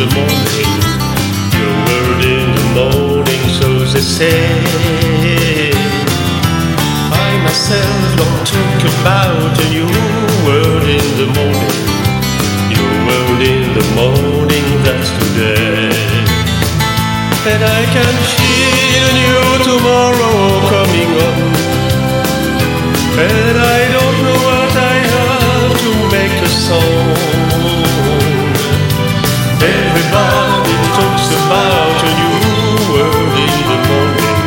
the morning. Your word in the morning, so they say. I myself don't talk about a new word in the morning. Your word in the morning, that's today. And I can feel you tomorrow coming on. And I Everybody talks about a new word in the morning.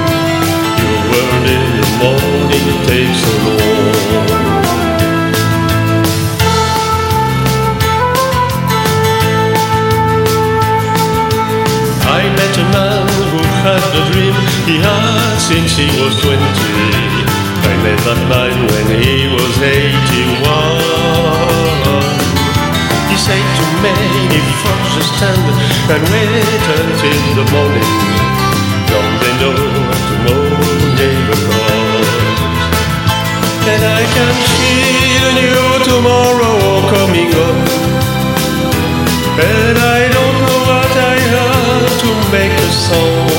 Word in the morning takes so long. I met a man who had a dream he had since he was 20. I met that man when he was 81. He said you just stand and wait until the morning, don't they know tomorrow never comes? And I can feel you tomorrow coming up. And I don't know what I have to make a song.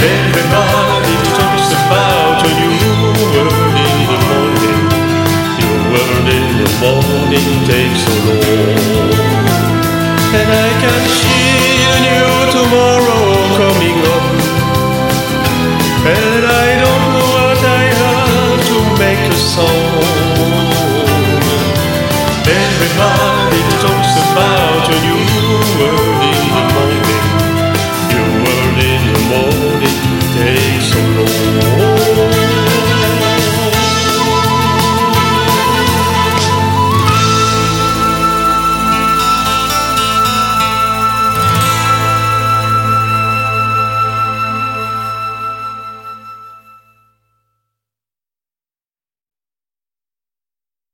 Everybody morning takes so long. And I can feel new tomorrow coming up. And I don't know what I have to make a song. Everybody